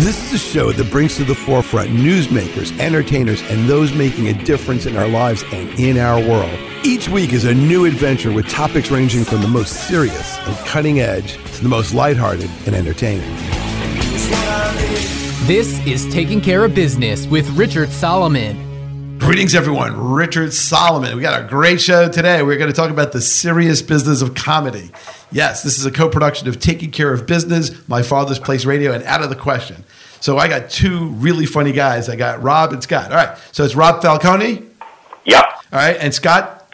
This is a show that brings to the forefront newsmakers, entertainers, and those making a difference in our lives and in our world. Each week is a new adventure with topics ranging from the most serious and cutting edge to the most lighthearted and entertaining. This is Taking Care of Business with Richard Solomon. Greetings, everyone. Richard Solomon. We got a great show today. We're going to talk about the serious business of comedy. Yes, this is a co production of Taking Care of Business, My Father's Place Radio, and Out of the Question. So I got two really funny guys. I got Rob and Scott. All right. So it's Rob Falcone. Yep. All right. And Scott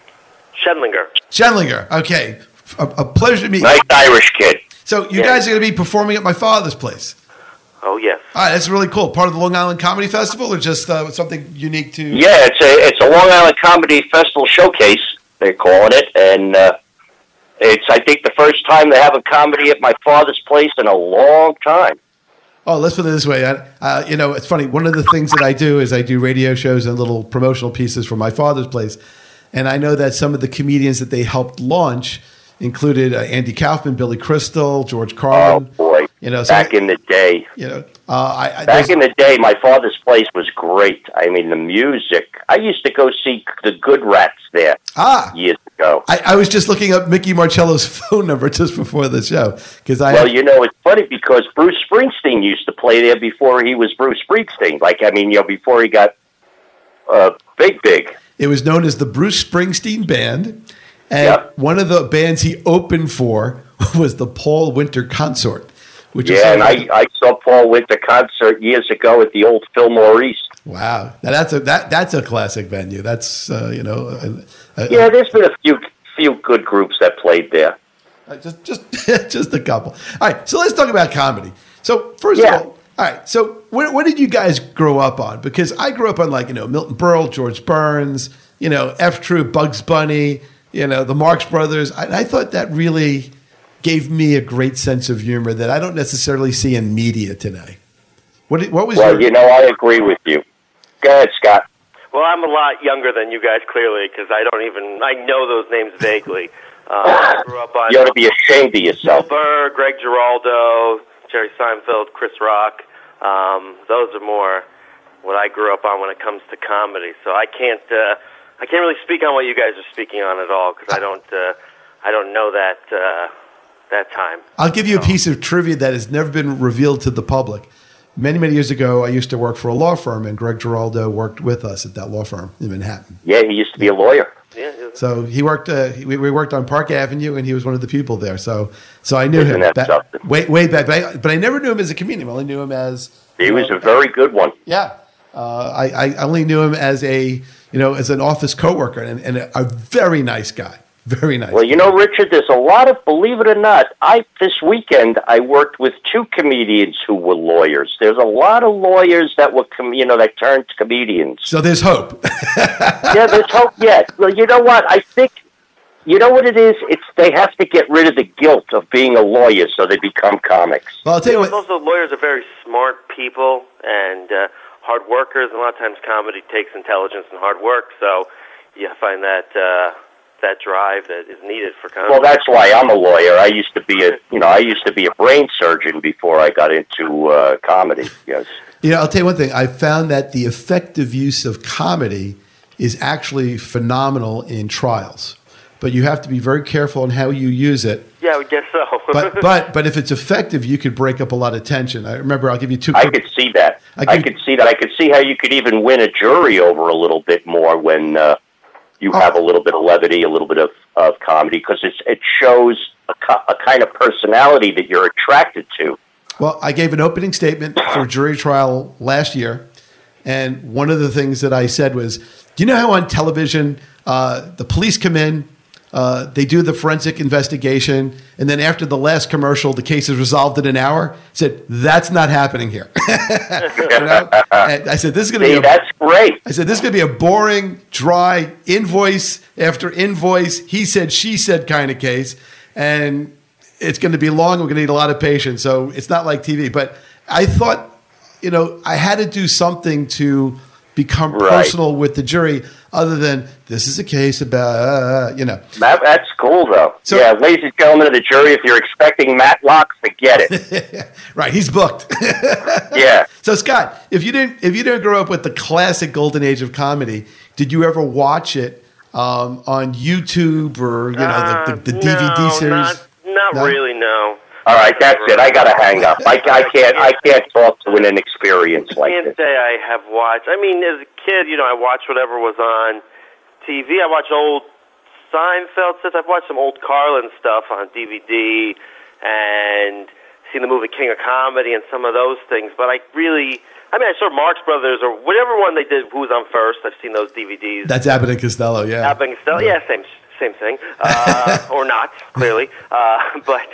Schindlinger. Schindlinger. Okay. A, a pleasure to meet you. Nice Irish kid. So you Yeah. guys are going to be performing at my father's place. Oh, yes. All right. That's really cool. Part of the Long Island Comedy Festival or just uh, something unique to. Yeah, it's a it's a Long Island Comedy Festival showcase. They're calling it, and uh, it's I think the first time they have a comedy at my father's place in a long time. Oh, let's put it this way. I, uh, you know, it's funny. One of the things that I do is I do radio shows and little promotional pieces for my father's place. And I know that some of the comedians that they helped launch included uh, Andy Kaufman, Billy Crystal, George Oh Carlin. boy, You know, so back in the day, you know, uh, I, I, back in the day, my father's place was great. I mean, the music. I used to go see the Good Rats there ah, years ago. I, I was just looking up Mickey Marchello's phone number just before the show because I Well, you know, it's funny because Bruce Springsteen used to play there before he was Bruce Springsteen. Like, I mean, you know, before he got uh, big, big. It was known as the Bruce Springsteen Band. And Yep. one of the bands he opened for was the Paul Winter Consort, which is Yeah, and I, I saw Paul Winter Consort years ago at the old Fillmore East. wow, now that's a that that's a classic venue. That's uh, you know, a, a- Yeah, there's been a few few good groups that played there. uh, just just just a couple. All right, so let's talk about comedy. So first Yeah. of all, all right. So what, what did you guys grow up on? Because I grew up on like you know Milton Berle, George Burns, you know F. True, Bugs Bunny, you know the Marx Brothers. I, I thought that really gave me a great sense of humor that I don't necessarily see in media today. What what was Well, your you know, I agree with you. Go ahead, Scott. Well, I'm a lot younger than you guys, clearly, because I don't even I know those names vaguely. Um, I grew up on You ought to be ashamed of Bill yourself. Burr, Greg Giraldo, Jerry Seinfeld, Chris Rock. Um, those are more what I grew up on when it comes to comedy. So I can't uh, I can't really speak on what you guys are speaking on at all because I don't uh, I don't know that uh, that time. I'll give you a piece of trivia that has never been revealed to the public. Many, many years ago, I used to work for a law firm, and Greg Giraldo worked with us at that law firm in Manhattan. Yeah, he used to be a lawyer. Yeah, yeah. So he worked. Uh, we, we worked on Park Avenue, and he was one of the people there. So, so I knew Isn't him that back, way, way back. But I, but I never knew him as a comedian. I only knew him as He was a very good one. yeah. Uh, I, I only knew him as a you know as an office coworker and, and a, a very nice guy. Very nice. Well, you know, Richard, there's a lot of, believe it or not, I this weekend I worked with two comedians who were lawyers. There's a lot of lawyers that were, com- you know, that turned comedians. so there's hope. yeah, there's hope yet. Well, you know what? I think, you know what it is? It's they have to get rid of the guilt of being a lawyer, so they become comics. well, I'll tell you what. Also, lawyers are very smart people and uh, hard workers, and a lot of times comedy takes intelligence and hard work. So you find that uh, that drive that is needed for comedy. Well, that's why I'm a lawyer. I used to be a, you know, I used to be a brain surgeon before I got into uh, comedy. Yes. You know, I'll tell you one thing. I found that the effective use of comedy is actually phenomenal in trials, but you have to be very careful on how you use it. yeah, I would guess so. But but but if it's effective, you could break up a lot of tension. I remember. I'll give you two. I could see that. I I could- could, see that. I could see how you could even win a jury over a little bit more when uh, you Oh. have a little bit of levity, a little bit of, of comedy, because it shows a, co- a kind of personality that you're attracted to. Well, I gave an opening statement for jury trial last year, and one of the things that I said was, "Do you know how on television uh, the police come in, uh, they do the forensic investigation, and then after the last commercial, the case is resolved in an hour?" I said that's not happening here. You know? Uh, and I said this is going to be a that's great. I said, this is going to be a boring, dry invoice after invoice, he said, she said kind of case. And it's going to be long. We're going to need a lot of patience. So it's not like TV. But I thought, you know, I had to do something to become Right. personal with the jury. Other than this is a case about uh, you know. That, that's cool, though. So- yeah, ladies and gentlemen of the jury, if you're expecting Matlock, forget it. Right, he's booked. yeah. so Scott, if you didn't if you didn't grow up with the classic golden age of comedy, did you ever watch it um, on YouTube or you know the, the, the Uh, DVD no, series? Not, not No? really, no. All right, that's it. I got to hang up. I, I can't. I can't talk to an inexperienced like this. can't say I have watched. I mean, as a kid, you know, I watched whatever was on TV. I watched old Seinfeld stuff. I've watched some old Carlin stuff on DVD and seen the movie King of Comedy and some of those things. But I really, I mean, I saw Marx Brothers or whatever one they did. Who was on first? I've seen those DVDs. That's Abbott and Costello, yeah. Abbott and Costello, yeah, same same thing, uh, or not clearly. Uh, but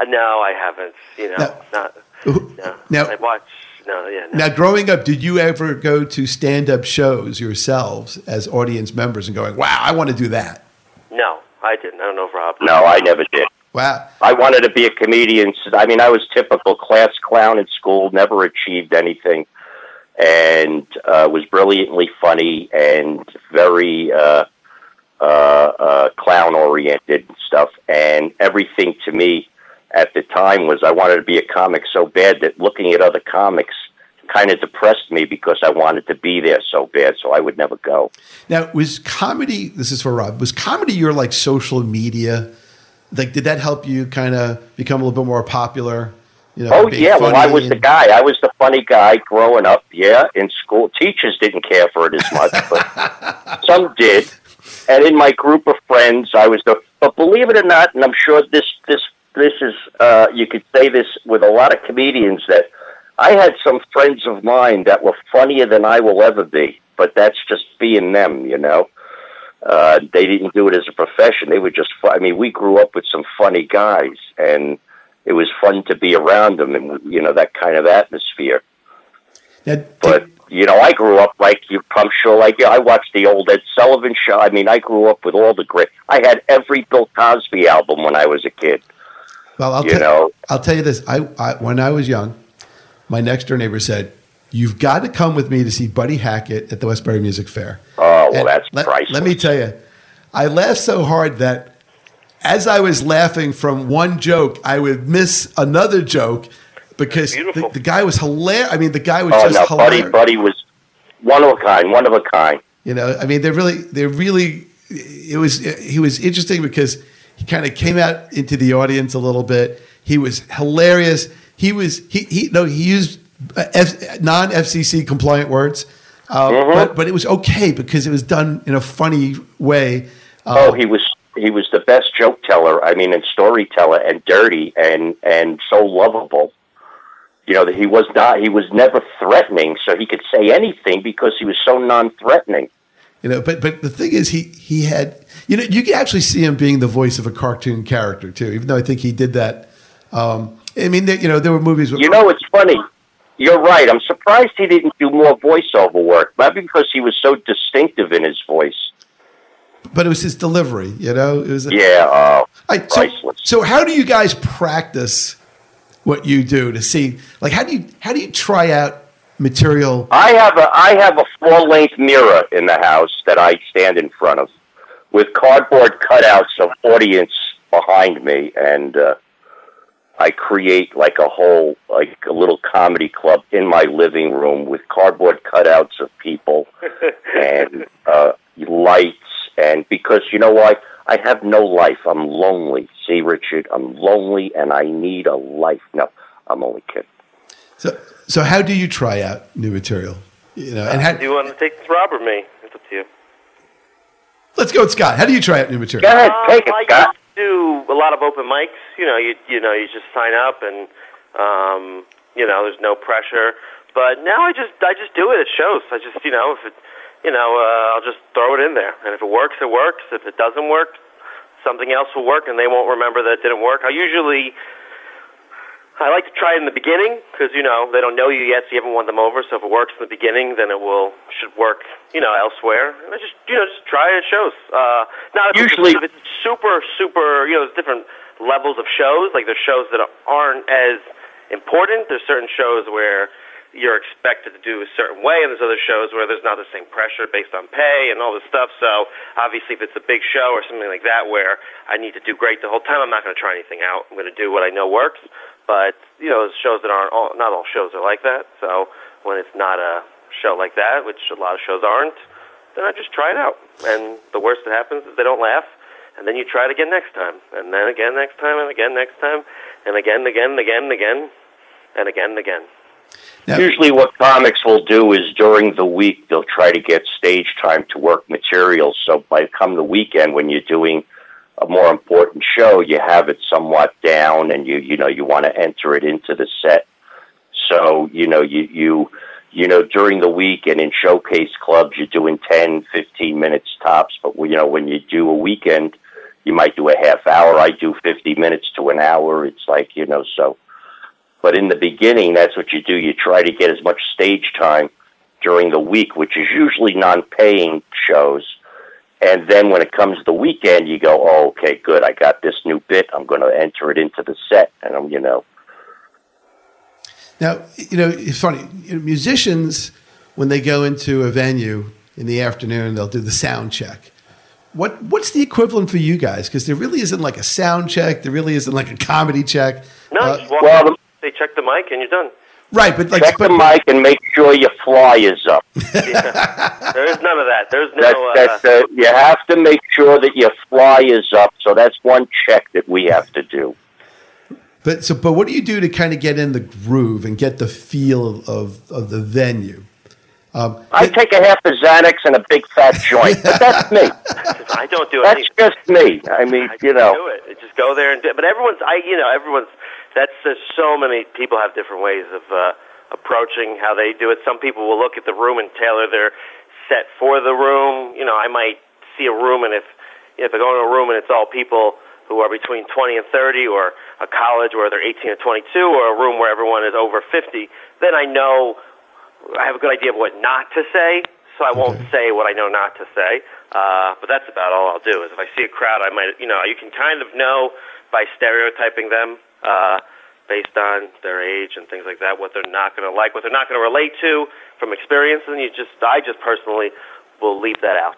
uh, no, I haven't. You know, Now- not. No, Now- I watch. No, yeah. No. Now, growing up, did you ever go to stand-up shows yourselves as audience members and going, "Wow, I want to do that"? No, I didn't. I don't know if Rob. No, I never did. Wow, I wanted to be a comedian. I mean, I was typical class clown at school. Never achieved anything, and uh, was brilliantly funny and very uh, uh, uh, clown oriented stuff. And everything to me at the time was I wanted to be a comic so bad that looking at other comics kind of depressed me because I wanted to be there so bad. So I would never go. Now, was comedy? This is for Rob. Was comedy your like social media? Like, did that help you kind of become a little bit more popular? You know, Oh yeah, well I was the guy. I was the funny guy growing up. Yeah, in school, teachers didn't care for it as much, but some did. And in my group of friends, I was the. But believe it or not, and I'm sure this this this is uh, you could say this with a lot of comedians that I had some friends of mine that were funnier than I will ever be. But that's just being them, you know. Uh, they didn't do it as a profession. They were just. fu- I mean, we grew up with some funny guys, and it was fun to be around them, and you know that kind of atmosphere. Did- But you know, I grew up like you. I'm sure, like you. I watched the old Ed Sullivan show. I mean, I grew up with all the great. I had every Bill Cosby album when I was a kid. Well, I'll you tell know. I'll tell you this. I, I when I was young, my next door neighbor said, "You've got to come with me to see Buddy Hackett at the Westbury Music Fair." Oh well, And that's let, priceless. let me tell you, I laughed so hard that as I was laughing from one joke, I would miss another joke because the, the guy was hilarious. I mean, the guy was oh just no, Buddy, hilarious. Buddy was one of a kind, one of a kind. You know, I mean, they're really, they're really. It was he was interesting because he kind of came out into the audience a little bit. He was hilarious. He was he he no he used uh, F, non FCC compliant words, uh, Mm-hmm. but but it was okay because it was done in a funny way. Uh, Oh, he was he was the best joke teller. I mean, and storyteller, and dirty, and and so lovable. You know that he was not. He was never threatening, so he could say anything because he was so non-threatening. You know, but but the thing is, he he had you know you can actually see him being the voice of a cartoon character too. Even though I think he did that. Um, I mean, you know, there were movies. With, You know, it's funny. You're right. I'm surprised he didn't do more voiceover work. Maybe because he was so distinctive in his voice. but it was his delivery. You know, it was. Yeah. Uh, right, so, priceless. so how do you guys practice what you do to see? Like, how do you how do you try out material? I have a I have a full length mirror in the house that I stand in front of, with cardboard cutouts of audience behind me, and uh, I create like a whole like a little comedy club in my living room with cardboard cutouts of people and uh, lights, and because you know why. I have no life. I'm lonely. See, Richard, I'm lonely and I need a life. No, I'm only kidding. So, so how do you try out new material? You know, and how, Do you want to take this, Rob, or me? It's up to you. let's go with Scott. How do you try out new material? Go material? ahead, take it, Um, I Scott. used to do a lot of open mics. You know, you you know, you just sign up and um, you know, there's no pressure. But now I just I just do it at shows. I just you know, if it you know, uh, I'll just throw it in there, and if it works, it works. If it doesn't work, something else will work, and they won't remember that it didn't work. I usually I like to try it in the beginning because you know they don't know you yet, so you haven't won them over. So if it works in the beginning, then it will should work, you know, elsewhere. And I just you know just try it shows. Uh, not if Usually- it's, if it's super super you know there's different levels of shows. Like there's shows that aren't as important. There's certain shows where you're expected to do a certain way, and there's other shows where there's not the same pressure based on pay and all this stuff. So obviously, if it's a big show or something like that where I need to do great the whole time, I'm not going to try anything out. I'm going to do what I know works. But you know, shows that aren't all, not all shows are like that. So when it's not a show like that, which a lot of shows aren't, then I just try it out. And the worst that happens is they don't laugh, and then you try it again next time, and then again next time, and again next time, and again, again, again, again, and again, again. Now, Usually, what comics will do is during the week they'll try to get stage time to work material. So by come the weekend, when you're doing a more important show, you have it somewhat down, and you you know you want to enter it into the set. So you know you you you know during the week and in showcase clubs you're doing 10, 15 minutes tops. But you know when you do a weekend, you might do a half hour. I do fifty minutes to an hour. It's like you know so. But in the beginning, that's what you do. You try to get as much stage time during the week, which is usually non-paying shows. And then when it comes to the weekend, you go, oh, okay, good. I got this new bit. I'm going to enter it into the set. And I'm, you know, now you know it's funny. Musicians, when they go into a venue in the afternoon, they'll do the sound check. What what's the equivalent for you guys? Because there really isn't like a sound check. There really isn't like a comedy check. No, Uh, well, the- they check the mic, and you're done. right, but like check but, the mic and make sure your fly is up. There is none of that. There's That's, no. that's, uh, uh, you have to make sure that your fly is up. So that's one check that we have to do. But so, but what do you do to kind of get in the groove and get the feel of of the venue? Um, I take a half a Xanax and a big fat joint, but that's me. I don't do it. That's anything. just me. I mean, I you know. do it. I Just go there and do it. But everyone's, I, you know, everyone's. That's there's so many people have different ways of uh, approaching how they do it. Some people will look at the room and tailor their set for the room. You know, I might see a room, and if if I go into a room and it's all people who are between 20 and 30, or a college where they're 18 and 22, or a room where everyone is over 50, then I know I have a good idea of what not to say. So I won't say what I know not to say. Uh, but that's about all I'll do. Is if I see a crowd, I might, you know, you can kind of know by stereotyping them uh, based on their age and things like that, what they're not going to like, what they're not going to relate to from experience, and you just, I just personally will leave that out.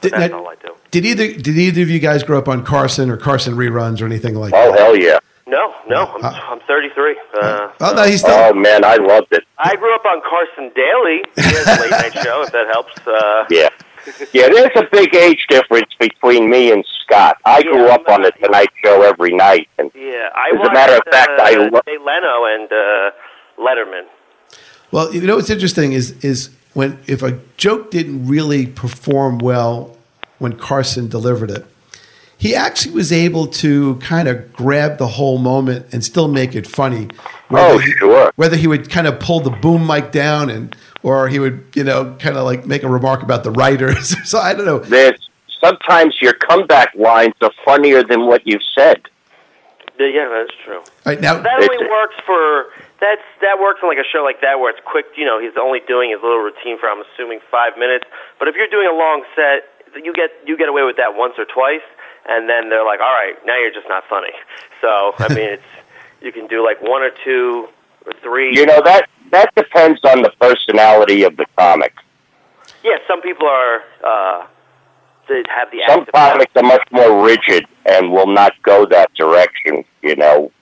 Did- that's now- all I do. did either did either of you guys grow up on Carson or Carson reruns or anything like Oh that? Oh hell yeah! No, no, I'm, Uh, I'm 33. Uh, Oh no, he's still. Oh man, I loved it. I grew up on Carson Daly. He has late night show, if that helps. Uh, Yeah, yeah. There's a big age difference between me and Scott. I grew up on the Tonight Show every night, and Yeah, I As a matter of fact, uh, I lo- Jay Leno and uh, Letterman. Well, you know what's interesting is is when if a joke didn't really perform well when Carson delivered it, he actually was able to kind of grab the whole moment and still make it funny. Oh, he, sure. Whether he would kind of pull the boom mic down and or he would you know kind of like make a remark about the writers. so I don't know. there's sometimes your comeback lines are funnier than what you've said. Yeah, Yeah, that's true. All right now, That only works for that's that works on like a show like that where it's quick. You know, he's only doing his little routine for I'm assuming five minutes. But if you're doing a long set, you get you get away with that once or twice, and then they're like, all right, now you're just not funny. So I mean, it's you can do like one or two or three. You know that that depends on the personality of the comic. Yeah, some people are. uh they have the Some comics are much more rigid and will not go that direction. You know,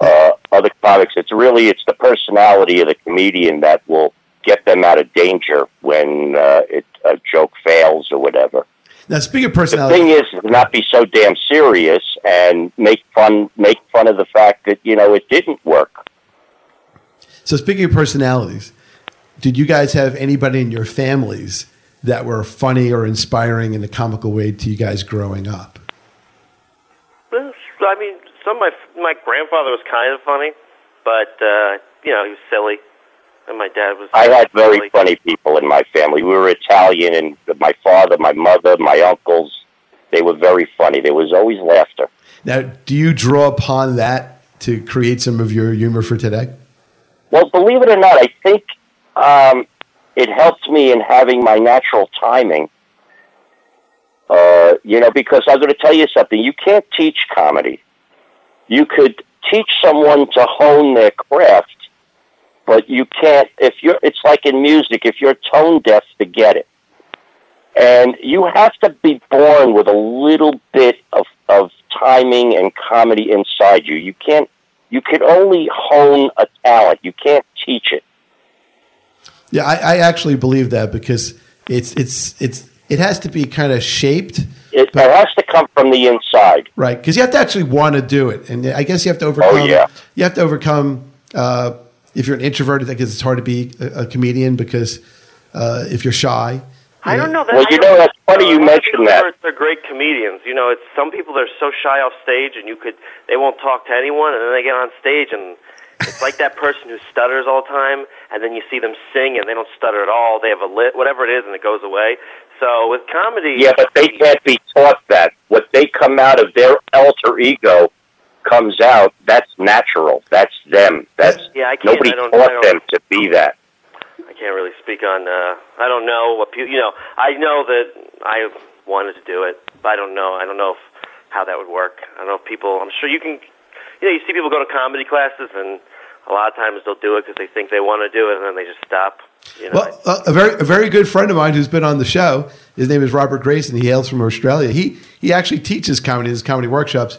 uh, other comics, it's really it's the personality of the comedian that will get them out of danger when uh, it, a joke fails or whatever. Now speaking of The thing is, not be so damn serious and make fun make fun of the fact that you know it didn't work. So speaking of personalities, did you guys have anybody in your families that were funny or inspiring in a comical way to you guys growing up? I mean, some of my my grandfather was kind of funny, but uh, you know he was silly, and my dad was. I had very silly. funny people in my family. We were Italian, and my father, my mother, my uncles, they were very funny. There was always laughter. Now, do you draw upon that to create some of your humor for today? Well, believe it or not, I think um, it helped me in having my natural timing. Uh, you know, because I'm going to tell you something. You can't teach comedy. You could teach someone to hone their craft, but you can't. If you're, it's like in music. If you're tone deaf, forget it. And you have to be born with a little bit of of timing and comedy inside you. You can't. You can only hone a talent. You can't teach it. Yeah, I, I actually believe that because it's it's it's it has to be kind of shaped. It, But- it has to come from the inside. Right, because you have to actually want to do it, and I guess you have to overcome. Oh, yeah. You have to overcome. Uh, if you're an introvert, I guess it's hard to be a, a comedian because uh, if you're shy. I don't know. That, Well, I you know, that's funny you a mentioned that. Are, they're great comedians. You know, it's some people they're so shy off stage, and you could they won't talk to anyone, and then they get on stage, and it's like that person who stutters all the time, and then you see them sing, and they don't stutter at all. They have a lit, whatever it is, and it goes away. So with comedy, Yeah, but they can't be taught that. What they come out of their alter ego comes out. That's natural. That's them. That's Yeah, I can't- nobody I don't- taught I them to be that. I can't really speak on. Uh, I don't know what people. You know, I know that I wanted to do it, but I don't know. I don't know if, how that would work. I don't know if people. I'm sure you can. You know, you see people go to comedy classes, and a lot of times they'll do it because they think they want to do it, and then they just stop. You know, Well, uh, a very a very good friend of mine who's been on the show. His name is Robert Grayson. He hails from Australia. He he actually teaches comedy, his comedy workshops.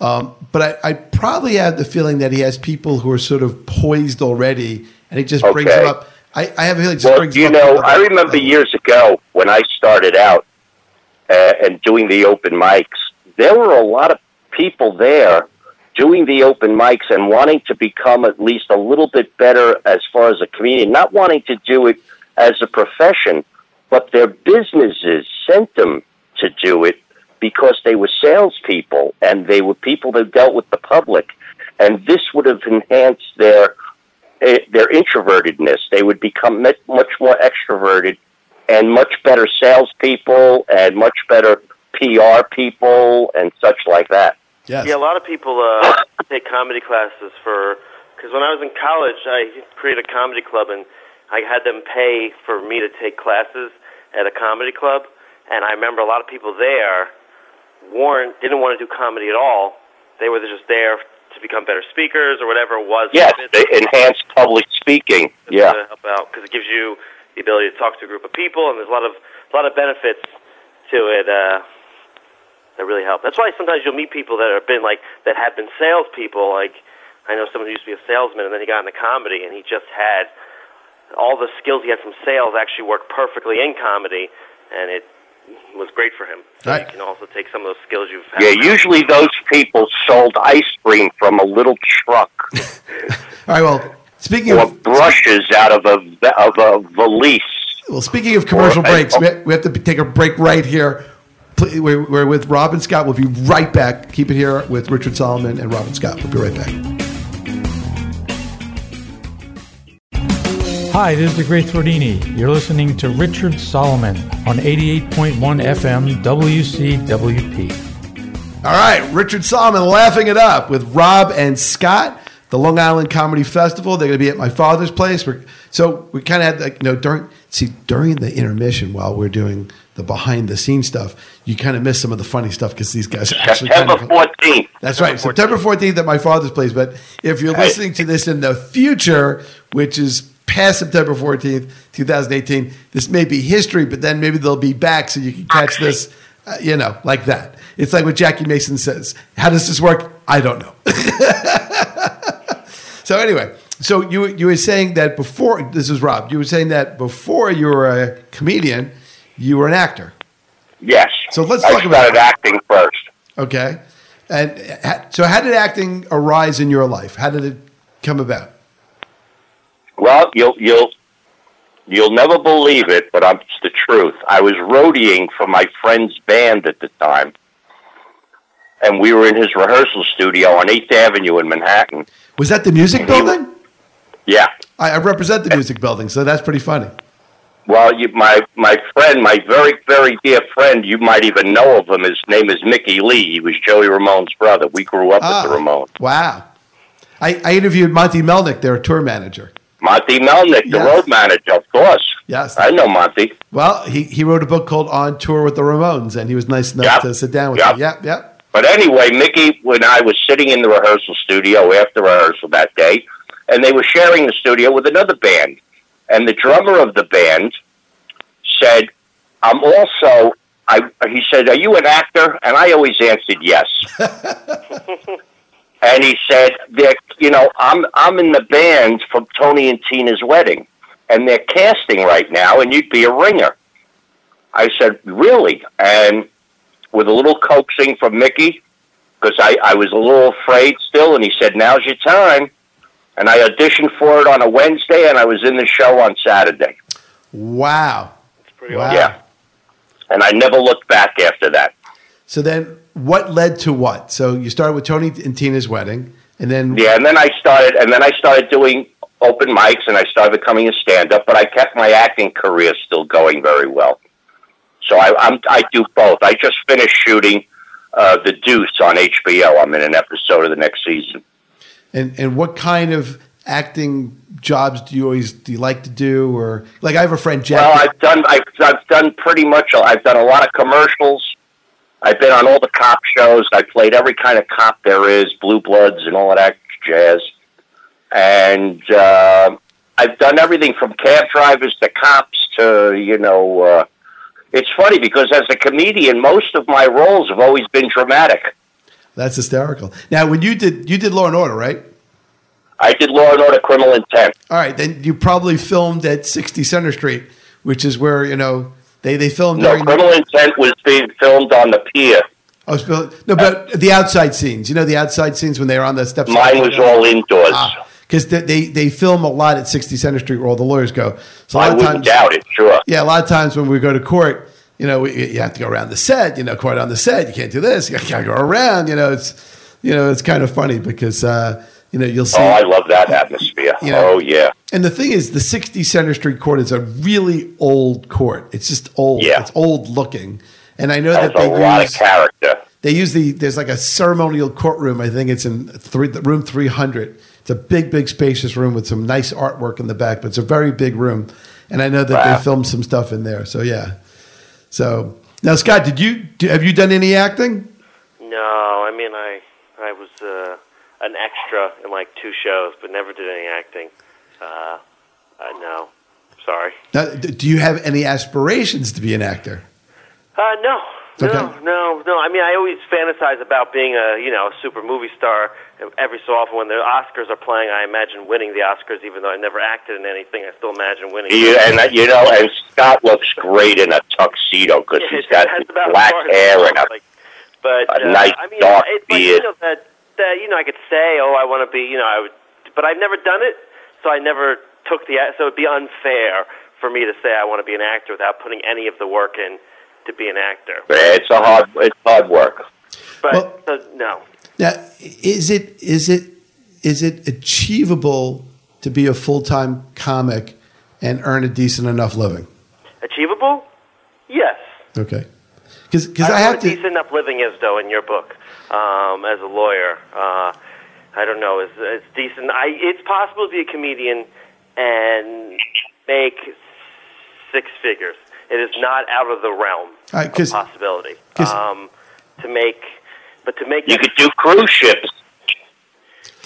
Um, but I, I probably have the feeling that he has people who are sort of poised already, and he just brings Okay. them up. I, I have a feeling just Well, brings you know, I remember years ago when I started out uh, and doing the open mics. There were a lot of people there doing the open mics and wanting to become at least a little bit better as far as a comedian, not wanting to do it as a profession, but their businesses sent them to do it because they were salespeople and they were people that dealt with the public, and this would have enhanced their eh, their introvertedness. They would become much, much more extroverted and much better salespeople and much better PR people and such like that. Yes. Yeah, a lot of people uh, take comedy classes for because when I was in college, I created a comedy club and I had them pay for me to take classes at a comedy club. And I remember a lot of people there weren't didn't want to do comedy at all. They were just there to become better speakers or whatever it was. Yes, they enhance public speaking. Yeah. to help out because it gives you the ability to talk to a group of people, and there's a lot of a lot of benefits to it uh, that really help. That's why sometimes you'll meet people that have been like that have been salespeople. Like I know someone who used to be a salesman, and then he got into comedy, and he just had all the skills he had from sales actually worked perfectly in comedy, and it was great for him. So Right. you can also take some of those skills you've had. Yeah, usually those people sold ice cream from a little truck All right. Well, speaking or of brushes out of a of a valise. well, speaking of commercial Or- breaks, we we have to take a break right here. We're, we're with Rob and Scott. We'll be right back. Keep it here with Richard Solomon and Rob and Scott. We'll be right back. Hi, this is the Great Thordini. You're listening to Richard Solomon on 88.1 FM WCWP. All right, Richard Solomon laughing it up with Rob and Scott, the Long Island Comedy Festival. They're going to be at my father's place. We're, so we kind of had like you know during see during the intermission while we're doing the behind the scenes stuff, you kind of miss some of the funny stuff because these guys are actually kind September of fourteenth. that's right, September fourteenth at my father's place. But if you're listening to this in the future, which is past September fourteenth, two thousand eighteen, this may be history, but then maybe they'll be back so you can catch this. Uh, you know, like that. It's like what Jackie Mason says. How does this work? I don't know. so anyway, so you you were saying that before this is Rob. You were saying that before you were a comedian, you were an actor. Yes. So let's I talk about started acting first. Okay. And so, how did acting arise in your life? How did it come about? Well, you'll you'll you'll never believe it, but I'm, it's the truth. I was roadieing for my friend's band at the time, and we were in his rehearsal studio on Eighth Avenue in Manhattan. Was that the music building? Yeah. I, I represent the music building, so that's pretty funny. Well, you, my my friend, my very very dear friend, you might even know of him. His name is Mickey Leigh. He was Joey Ramone's brother. We grew up Ah, with the Ramones. Wow. I, I interviewed Monte Melnick, their tour manager. Monte Melnick, the Yes. road manager, of course. Yes. I know Monte. Well, he, he wrote a book called On Tour with the Ramones, and he was nice enough Yep. to sit down with Yep. me. Yep, yep. But anyway, Mickey, when I was sitting in the rehearsal studio after rehearsal that day, and they were sharing the studio with another band. And the drummer of the band said, "I'm also." I he said, "Are you an actor?" And I always answered yes. and he said, "They're, you know, I'm I'm in the band from Tony and Tina's wedding, and they're casting right now, and you'd be a ringer." I said, "Really?" And with a little coaxing from Mickey, because I, I was a little afraid still, and he said, "Now's your time." And I auditioned for it on a Wednesday, and I was in the show on Saturday. Wow. That's pretty Wow. Yeah. And I never looked back after that. So then, what led to what? So you started with Tony and Tina's wedding, and then Yeah, and then I started, and then I started doing open mics, and I started becoming a stand-up. But I kept my acting career still going very well. So I, I'm I do both. I just finished shooting uh, The Deuce on HBO. I'm in an episode of the next season. and and what kind of acting jobs do you always do you like to do, or like I have a friend Jack. Well, I've done I've, I've done pretty much. I've done a lot of commercials. I've been on all the cop shows. I played every kind of cop there is, Blue Bloods and all of that jazz. And uh, I've done everything from cab drivers to cops to you know. Uh, it's funny because as a comedian, most of my roles have always been dramatic. That's hysterical. Now, when you did you did Law and Order, right? I did Law and Order: Criminal Intent. All right, then you probably filmed at 60 Center Street, which is where you know they they filmed No. Criminal Intent was being filmed on the pier. Oh, no, but the outside scenes. You know the outside scenes when they were on the steps. Mine was all indoors. because they, they film a lot at 60 Center Street where all the lawyers go. So a I lot of wouldn't times, doubt it. Sure. yeah, a lot of times when we go to court, you know, we, you have to go around the set. You know, court on the set, you can't do this. You got to go around. You know, it's you know it's kind of funny because uh, you know you'll see. Oh, I love that atmosphere. You know- oh yeah. And the thing is, the 60 Center Street court is a really old court. It's just old. Yeah. It's old looking. And I know Has that they use a lot of character. they use the, there's like a ceremonial courtroom. I think it's in three, room 300. It's a big, big, spacious room with some nice artwork in the back, but it's a very big room. And I know that Wow. they filmed some stuff in there. So, yeah. So, now, Scott, did you, do, have you done any acting? No, I mean I I was uh, an extra in like two shows, but never did any acting. Uh, uh, no, sorry. Now, do you have any aspirations to be an actor? Uh, no, no, Okay. no, no. I mean, I always fantasize about being a you know a super movie star. Every so often, when the Oscars are playing, I imagine winning the Oscars. Even though I never acted in anything, I still imagine winning. You, and uh, you know, and Scott looks great in a tuxedo because Yeah, he's got that's black hair and a goes, like, but a uh, nice I mean, dark it's like, beard. You know, that that you know, I could say, oh, I want to be, you know, I would, but I've never done it, so I never took the. So it'd be unfair for me to say I want to be an actor without putting any of the work in to be an actor. it's a hard it's hard work. But Well- so, no, Now, is it is it is it achievable to be a full time comic and earn a decent enough living? achievable? Yes. Okay, because I, I, have what to. decent enough living is though in your book um, as a lawyer. Uh, I don't know. It's, it's decent. I, it's possible to be a comedian and make six figures. It is not out of the realm All right, of 'cause- possibility. 'cause- Um, to make, but to make You could do cruise ships.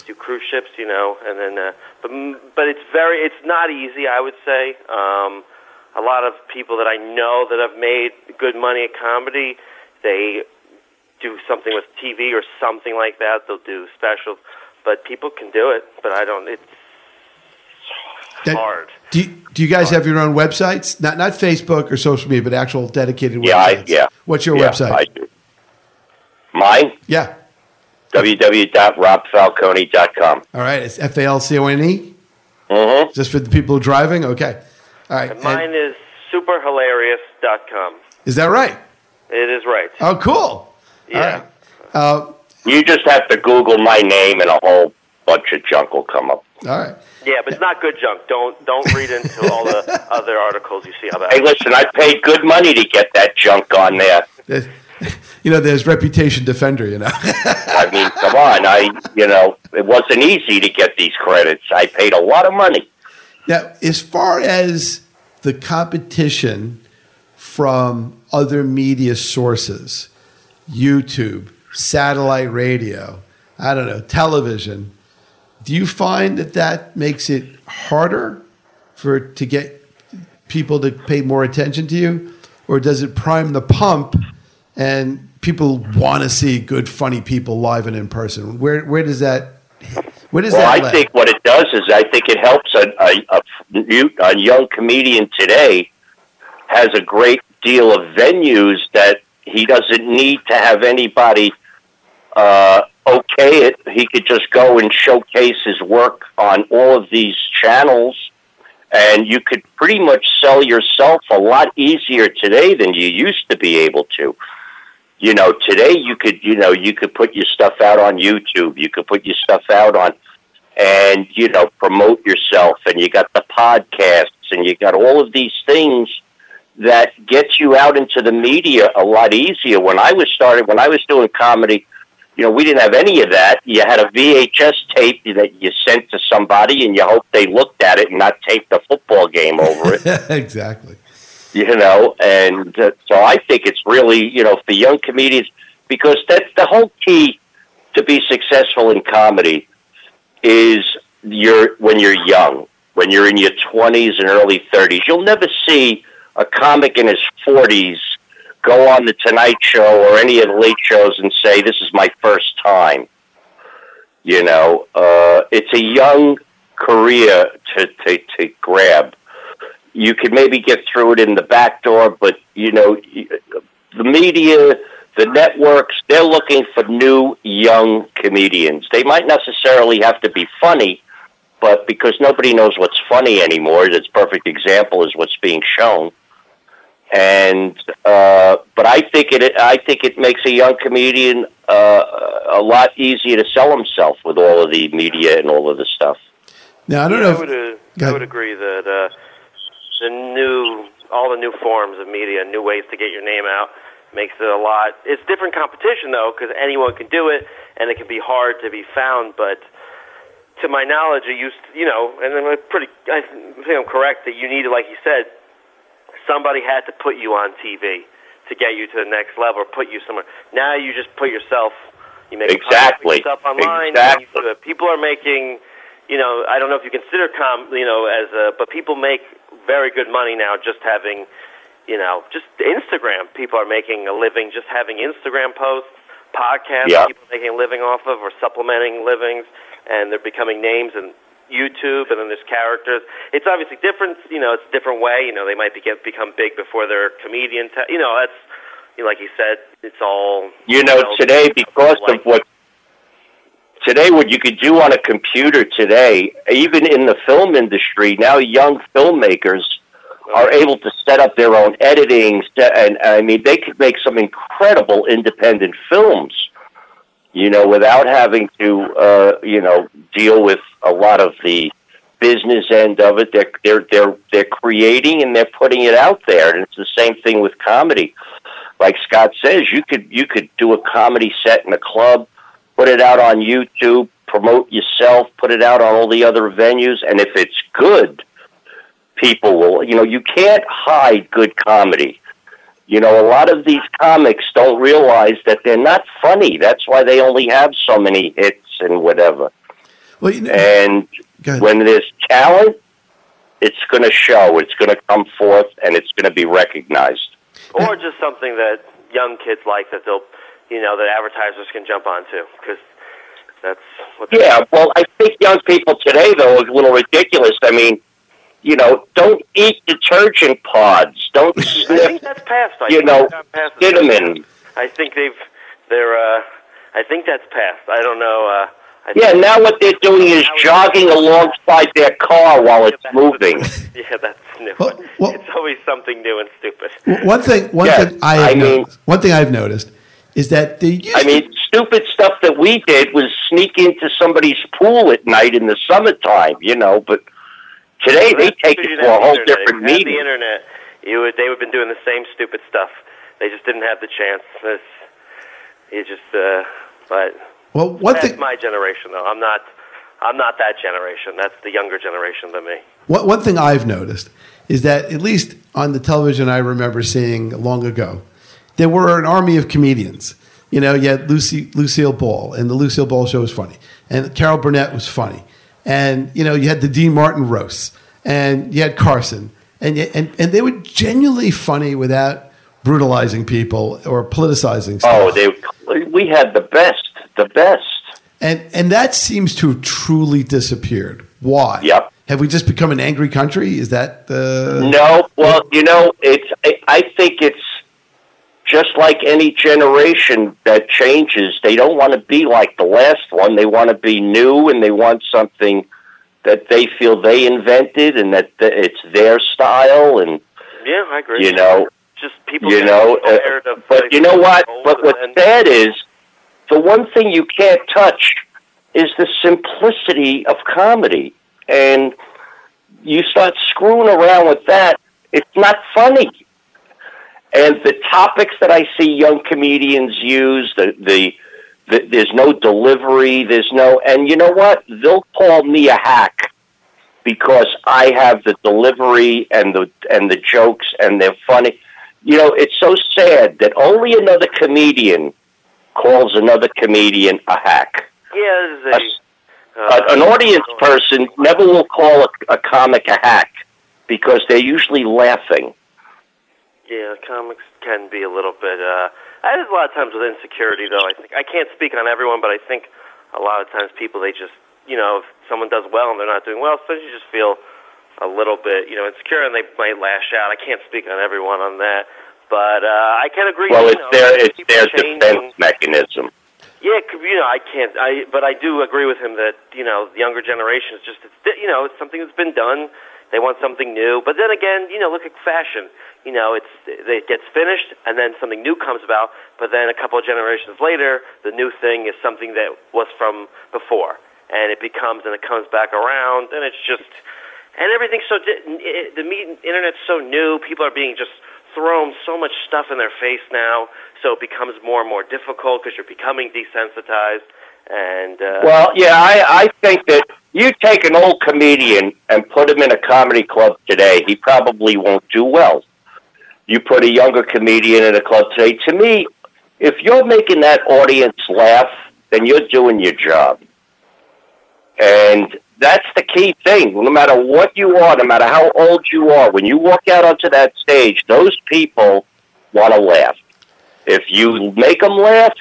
do cruise ships, you know, and then uh, but but it's very it's not easy. I would say um, a lot of people that I know that have made good money at comedy, they do something with TV or something like that. They'll do specials, but people can do it. But I don't. It's that- hard. Do you, do you guys have your own websites? Not not Facebook or social media, but actual dedicated Yeah, I, websites. yeah. What's your Yeah, website? I do. Mine yeah. www.robfalcone.com. All right. It's F A L C O N E. Mm-hmm. Just for the people driving. Okay. All right. And mine And- is superhilarious.com. is that right? It is right. Oh, cool. Yeah. All right. Uh, You just have to Google my name and a whole bunch of junk will come up. all right. Yeah, but it's not good junk. Don't don't read into all the other articles you see about Hey, it. listen, I paid good money to get that junk on there. You know, there's reputation defender. You know. I mean, come on. I, you know, it wasn't easy to get these credits. I paid a lot of money. Now, as far as the competition from other media sources, YouTube, satellite radio, I don't know, television, Do you find that that makes it harder for to get people to pay more attention to you, or does it prime the pump and people want to see good, funny people live and in person? Where where does that where does Well, that? I think what it does is I think it helps a, a, a, new, a young comedian today has a great deal of venues that he doesn't need to have anybody uh, okay it. He could just go and showcase his work on all of these channels, and you could pretty much sell yourself a lot easier today than you used to be able to. You know, today you could, you know, you could put your stuff out on YouTube. You could put your stuff out on, and you know, promote yourself. And you got the podcasts, and you got all of these things that get you out into the media a lot easier. When I was started, when I was doing comedy, you know, we didn't have any of that. You had a VHS tape that you sent to somebody, and you hope they looked at it and not taped a football game over it. exactly. you know, and uh, so I think it's really, you know, for young comedians, because that's the whole key to be successful in comedy is you're when you're young, when you're in your twenties and early thirties. You'll never see a comic in his forties go on the Tonight Show or any of the late shows and say, "This is my first time." You know, uh, it's a young career to to, to grab you could maybe get through it in the back door, but you know, the media, the networks, they're looking for new young comedians. They might necessarily have to be funny, but because nobody knows what's funny anymore, this perfect example is what's being shown. And uh, but I think it I think it makes a young comedian uh, a lot easier to sell himself with all of the media and all of the stuff. Now I don't Yeah, know. I would, if, uh, I would agree that uh, the new, all the new forms of media, new ways to get your name out, makes it a lot. It's different competition though, because anyone can do it, and it can be hard to be found. But to my knowledge, it used, you know, and I'm pretty. I think I'm correct that you need, like you said, somebody had to put you on TV to get you to the next level, or put you somewhere. Now you just put yourself. You make Exactly. yourself online. Exactly. you. People are making you know, I don't know if you consider com, you know, as a, but people make very good money now just having, you know, just Instagram. People are making a living just having Instagram posts, podcasts. Yeah. People are making a living off of or supplementing livings, and they're becoming names and YouTube, and then there's characters. It's obviously different. You know, it's a different way. You know, they might be, get become big before they're comedian. T- you know, that's you know, like you said. It's all You know, today because like- of what today what you could do on a computer today, even in the film industry, now young filmmakers are able to set up their own editing and I mean they could make some incredible independent films. You know, without having to uh, you know, deal with a lot of the business end of it. They're they're they're they're creating and they're putting it out there. And it's the same thing with comedy. Like Scott says, you could you could do a comedy set in a club, put it out on YouTube, promote yourself, put it out on all the other venues, and if it's good, people will. You know, you can't hide good comedy. You know, a lot of these comics don't realize that they're not funny. That's why they only have so many hits and whatever. Well, you know, And when there's talent, it's going to show. It's going to come forth, and it's going to be recognized. or just something that young kids like that they'll, you know, that advertisers can jump onto because that's what. they- Yeah, well, I think young people today, though, is a little ridiculous. I mean, you know, don't eat detergent pods. Don't sniff. I sniff, think that's passed. I you think know, they've gone past the- cinnamon. I think they've. They're. Uh, I think that's passed. I don't know. Uh, I Yeah, now what they're doing is jogging alongside their car while it's moving. Yeah, that's new. Well, well- it's always something new and stupid. one thing, one Yeah, thing I have I mean- noticed, one thing I've noticed is that they used I mean, stupid stuff that we did was sneak into somebody's pool at night in the summertime, you know, but today they take you it didn't a whole internet, different if you meaning. The internet, you would. They would have been doing the same stupid stuff. They just didn't have the chance. It's, you just. Uh, but well, one that's thing, my generation, though. I'm not. I'm not that generation. That's the younger generation than me. One, one thing I've noticed is that at least on the television I remember seeing long ago, there were an army of comedians. You know, you had Lucy, Lucille Ball, and the Lucille Ball show was funny, and Carol Burnett was funny, and you know you had the Dean Martin roasts, and you had Carson, and you, and and they were genuinely funny without brutalizing people or politicizing. Stuff. Oh, they we had the best, the best. And and that seems to have truly disappeared. Why? Yep. Have we just become an angry country? Is that the No, well, you know, it's I- I think it's just like any generation that changes, they don't want to be like the last one. They want to be new and they want something that they feel they invented and that th- it's their style and Yeah, I agree. you know just people. you know uh, but you know what but what's and- sad is the one thing you can't touch is the simplicity of comedy and you start screwing around with that it's not funny and the topics that i see young comedians use the the, the there's no delivery there's no and you know what they'll call me a hack because I have the delivery and the and the jokes and they're funny. You know, it's so sad that only another comedian calls another comedian a hack. Yeah, a, Uh, an audience person never will call a, a comic a hack because they're usually laughing. Yeah, comics can be a little bit. Uh, I have a lot of times with insecurity, though. I think I can't speak on everyone, but I think a lot of times people they just, you know, if someone does well and they're not doing well, so you just feel a little bit, you know, insecure, and they might lash out. I can't speak on everyone on that, but uh, I can agree. Well, it's know, their it's their changing. defense mechanism. Yeah, you know, I can't. I but I do agree with him that you know the younger generation is just it's you know it's something that's been done. They want something new, but then again, you know, look at fashion. You know, it's it gets finished and then something new comes about. But then a couple of generations later, the new thing is something that was from before, and it becomes and it comes back around, and it's just and everything's so it, the internet's so new. People are being just thrown so much stuff in their face now, so it becomes more and more difficult because you're becoming desensitized. And uh, Well, yeah, I, I think that you take an old comedian and put him in a comedy club today, he probably won't do well. You put a younger comedian in a club today. To me, if you're making that audience laugh, then you're doing your job. And that's the key thing. No matter what you are, no matter how old you are, when you walk out onto that stage, those people want to laugh. If you make them laugh,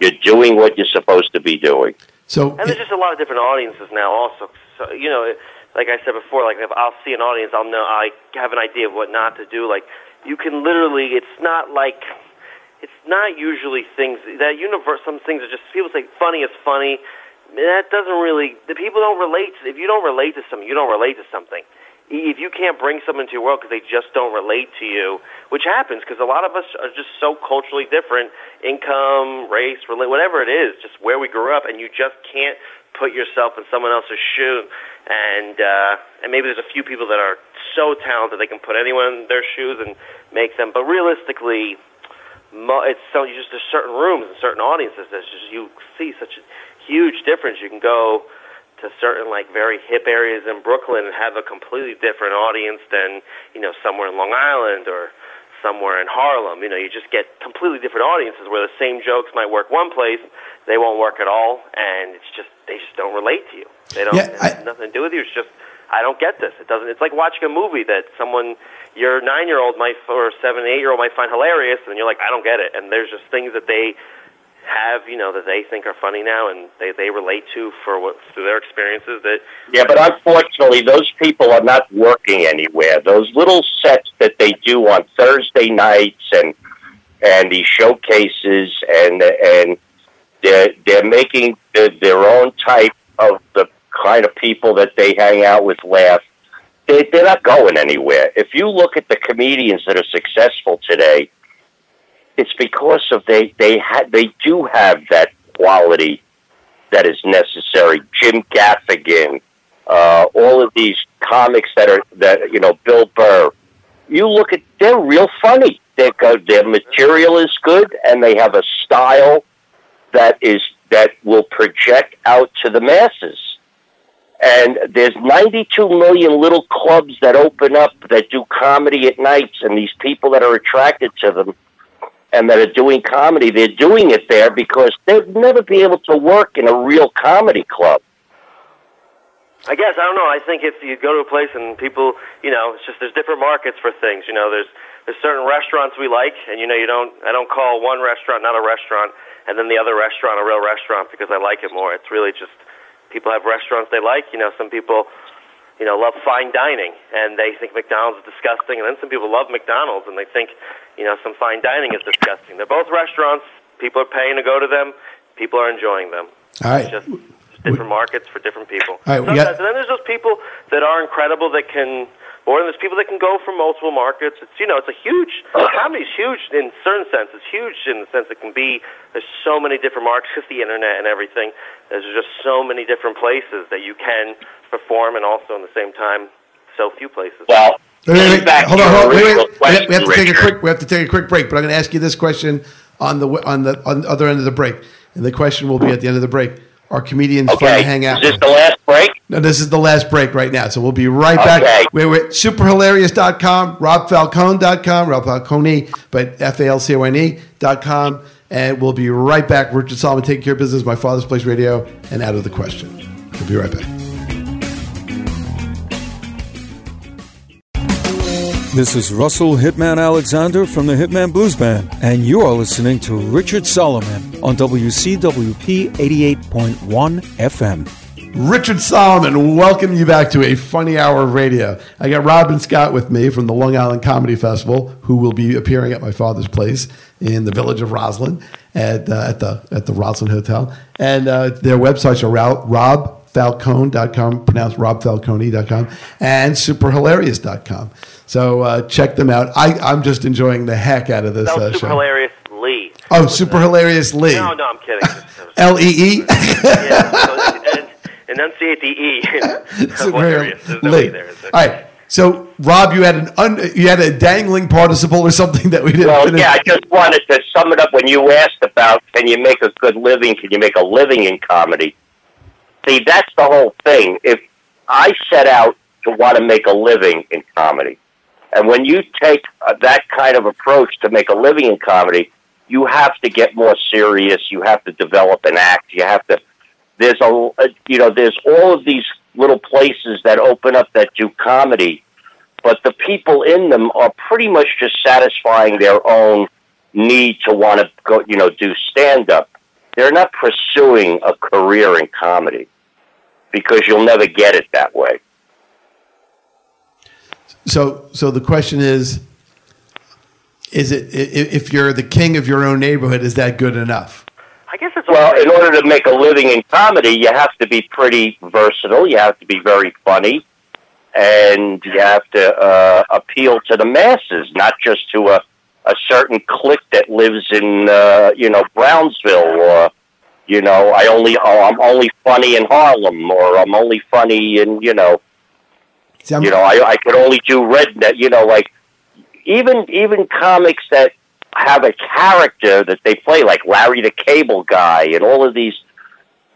you're doing what you're supposed to be doing. so? and there's just a lot of different audiences now. Also, so you know, like I said before, like if I'll see an audience, I'll know I have an idea of what not to do. Like you can literally, it's not like it's not usually things that universe. Some things are just people say funny is funny. That doesn't really. The people don't relate. To, if you don't relate to something, you don't relate to something. If you can't bring someone to your world because they just don't relate to you, which happens because a lot of us are just so culturally different, income, race, whatever it is, just where we grew up, and you just can't put yourself in someone else's shoe. And uh, and maybe there's a few people that are so talented they can put anyone in their shoes and make them. But realistically, it's so you just there's certain rooms and certain audiences that just you see such a huge difference. You can go to certain like very hip areas in Brooklyn and have a completely different audience than you know somewhere in Long Island or somewhere in Harlem. You know, you just get completely different audiences where the same jokes might work one place, they won't work at all, and it's just they just don't relate to you. They don't Yeah, I- nothing to do with you. It's just I don't get this. It doesn't. It's like watching a movie that someone your nine year old might or seven eight year old might find hilarious, and you're like I don't get it. And there's just things that they have you know that they think are funny now and they they relate to for what through their experiences that Yeah, but unfortunately, those people are not working anywhere. Those little sets that they do on Thursday nights and and these showcases and and they're they're making their, their own type of the kind of people that they hang out with laugh. They, they're not going anywhere. If you look at the comedians that are successful today, it's because of they they had they do have that quality that is necessary. Jim Gaffigan, uh, all of these comics that are that you know Bill Burr. You look at they're real funny. They their material is good, and they have a style that is that will project out to the masses. And there's 92 million little clubs that open up that do comedy at nights, and these people that are attracted to them and that are doing comedy, they're doing it there because they'd never be able to work in a real comedy club. I guess I don't know. I think if you go to a place and people, you know, it's just there's different markets for things. You know, there's there's certain restaurants we like, and you know, you don't. I don't call one restaurant not a restaurant, and then the other restaurant a real restaurant because I like it more. It's really just people have restaurants they like. You know, some people, you know, love fine dining and they think McDonald's is disgusting, and then some people love McDonald's and they think, you know, some fine dining is disgusting. They're both restaurants. People are paying to go to them. People are enjoying them. All right. It's just different markets for different people. All right, got- and then there's those people that are incredible that can, or there's people that can go from multiple markets. It's you know, it's a huge comedy's huge in certain sense. It's huge in the sense it can be. There's so many different markets, just the internet and everything. There's just so many different places that you can perform, and also in the same time, so few places. Well, Wait, wait, wait, back hold on, hold on, wait, original wait. We have- we have to question, take a quick. We have to take a quick break, but I'm going to ask you this question on the on the on the other end of the break, and the question will be at the end of the break. Are comedians fun to hang out? is this with? the last break? No, this is the last break right now. So we'll be right back. Okay. We're, we're at superhilarious.com, robfalcone.com, Rob Falcone, but F A L C O N E.com. And we'll be right back. Richard Solomon, Taking Care of Business, My Father's Place Radio, and Out of the Question. We'll be right back. This is Russell Hitman Alexander from the Hitman Blues Band, and you are listening to Richard Solomon on WCWP 88.1 FM. Richard Solomon, welcome you back to a funny hour of radio. I got Rob and Scott with me from the Long Island Comedy Festival, who will be appearing at my father's place in the village of Roslyn at, uh, at the at the Roslyn Hotel. And uh, their websites are Ro- robfalcone.com, pronounced robfalcone.com, and superhilarious.com. So uh, check them out. I, I'm just enjoying the heck out of this uh, super show. hilarious, Lee. Oh, Super Hilarious Lee. No, no, I'm kidding. L E E. yeah, so, and, enunciate the e. hilarious. No Lee. there. All right. So, Rob, you had an un, you had a dangling participle or something that we didn't Well, finish. yeah, I just wanted to sum it up when you asked about can you make a good living? Can you make a living in comedy? See, that's the whole thing. If I set out to want to make a living in comedy, and when you take uh, that kind of approach to make a living in comedy, you have to get more serious. You have to develop an act. You have to. There's a, a you know, there's all of these little places that open up that do comedy, but the people in them are pretty much just satisfying their own need to want to go, you know, do stand up. They're not pursuing a career in comedy because you'll never get it that way. So, so the question is, is it if you're the king of your own neighborhood, is that good enough? I guess it's Well, in order to make a living in comedy, you have to be pretty versatile. You have to be very funny, and you have to uh, appeal to the masses, not just to a a certain clique that lives in uh, you know Brownsville or you know I only oh, I'm only funny in Harlem or I'm only funny in you know See, you know I I could only do redneck you know like even even comics that have a character that they play like Larry the Cable Guy and all of these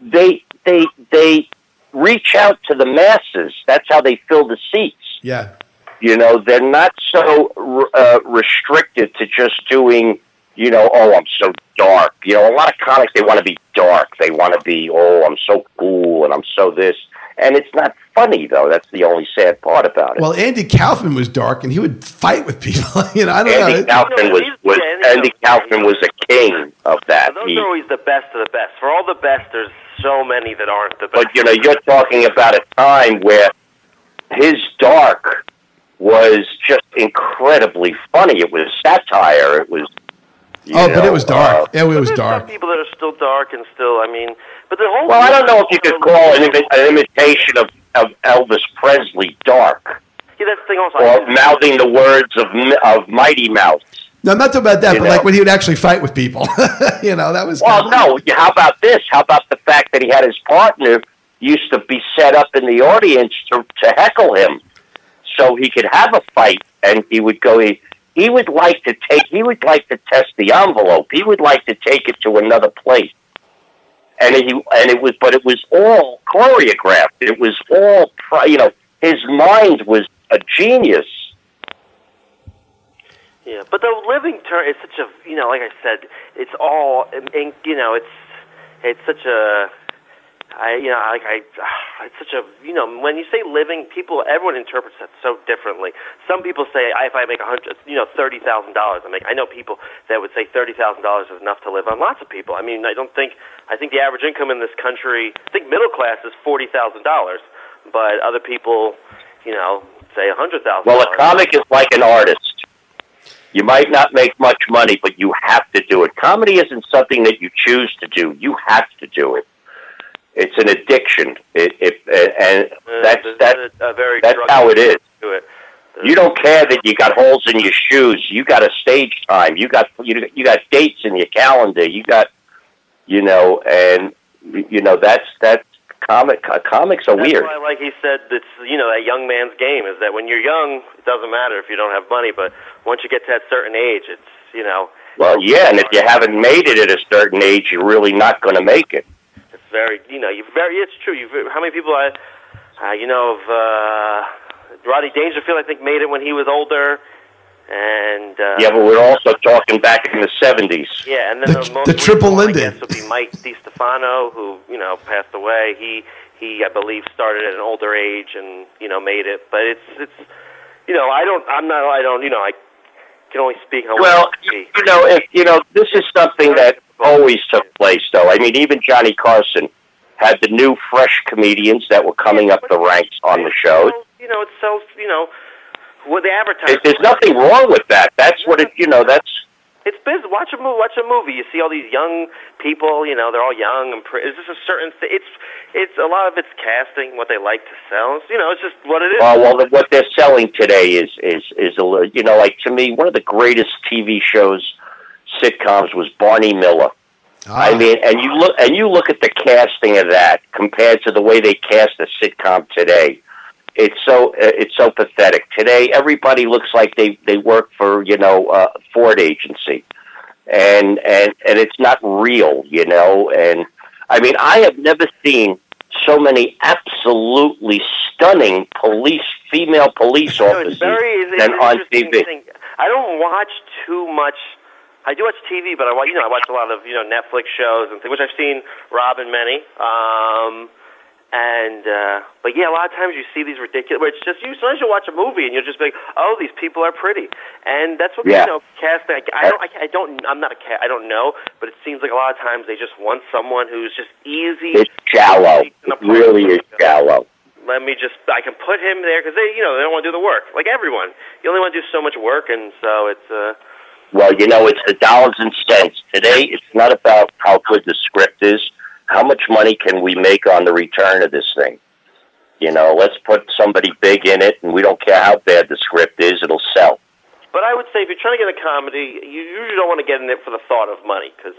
they they they reach out to the masses that's how they fill the seats yeah. You know they're not so uh, restricted to just doing you know oh i'm so dark you know a lot of comics they want to be dark they want to be oh i'm so cool and i'm so this and it's not funny though that's the only sad part about it Well, Andy Kaufman was dark, and he would fight with people. you know, I don't Andy know. Kaufman was, was Yeah, Andy Andy Kaufman was a king of that. Those He, are always the best of the best. For all the best, there's so many that aren't the best. but you know, you're talking about a time where his dark was just incredibly funny. It was satire. It was. you Oh, but it was dark. uh, yeah, it was dark. some people that are still dark and still. I mean, but the whole. well, I don't know if you could call an, imi- an imitation of, of Elvis Presley dark, Yeah, that's the thing. Also, or mouthing the words of M- of Mighty Mouse. No, I'm not talking about that, You but like when he would actually fight with people. you know, that was. Well, no. How about this? How about the fact that he had his partner used to be set up in the audience to, to heckle him, so he could have a fight, and he would go. He, he would like to take. He would like to test the envelope. He would like to take it to another place. And he and it was, but it was all choreographed. It was all, you know, his mind was a genius. Yeah, but the living term is such a you know, like I said, it's all you know, it's it's such a I, you know, like I, it's such a, you know, when you say living, people, everyone interprets that so differently. Some people say, if I make a hundred, you know, thirty thousand dollars, I make. I know people that would say thirty thousand dollars is enough to live on. Lots of people. I mean, I don't think, I think the average income in this country, I think middle class is forty thousand dollars, but other people, you know, say a hundred thousand. Well, a comic is like an artist. You might not make much money, but you have to do it. Comedy isn't something that you choose to do. You have to do it. It's an addiction. It, it, and that's that's a very that's drug how it is. to it. You don't care that you got holes in your shoes. You got a stage time. You got you you got dates in your calendar. You got you know, and you know that's that's comic. Uh, comics are That's weird. why, like he said, it's you know that young man's game is that when you're young, it doesn't matter if you don't have money, but once you get to that certain age, it's you know Well, yeah, and if you haven't made it at a certain age, you're really not going to make it. It's very you know you very it's true. You how many people I uh, you know of uh, Rodney Dangerfield I think made it when he was older, and uh, Yeah, but we're also talking back in the '70s. Yeah, and then The- the, most the triple recent one, Linden. Would be Mike DeStefano, who you know passed away. He he, I believe, started at an older age and you know made it. But it's it's you know I don't I'm not I don't you know I can only speak on Well, what you know, if you know, this is something that always took place, though. I mean, even Johnny Carson had the new fresh comedians that were coming up the ranks on the shows. You know, it's so you know what the advertising. It, there's nothing wrong with that. That's what it. You know, that's It's business. Watch a movie. Watch a movie. You see all these young people. You know, they're all young and. Pre- it's just a certain. Th- it's it's a lot of it's casting what they like to sell. You know, it's just what it is. uh, well, the- what they're selling today is is is a you know, like to me, one of the greatest TV shows, sitcoms was Barney Miller. Ah, I mean, and you look and you look at the casting of that compared to the way they cast a sitcom today. It's so uh, it's so pathetic. Today, everybody looks like they they work for you know uh, Ford agency, and and and it's not real, you know. And I mean, I have never seen so many absolutely stunning police female police No, officers it's very it's, than on TV. Thing. I don't watch too much. I do watch TV, but I watch you know I watch a lot of you know Netflix shows and things, which I've seen Rob and many. Um, and uh, but yeah, a lot of times you see these ridiculous. Where it's just you. Sometimes you watch a movie and you'll just be like, oh, these people are pretty, and that's what Yeah. you know casting. I, I don't. I, I don't. I'm not a cat. I don't know, but it seems like a lot of times they just want someone who's just easy. It's shallow. It really is shallow. let me just I can put him there because they you know they don't want to do the work like everyone. You only want to do so much work, and so it's uh Well, you know, it's the dollars and cents. Today, it's not about how good the script is. How much money can we make on the return of this thing? You know, let's put somebody big in it, and we don't care how bad the script is; it'll sell. But I would say if you're trying to get a comedy, you usually don't want to get in it for the thought of money because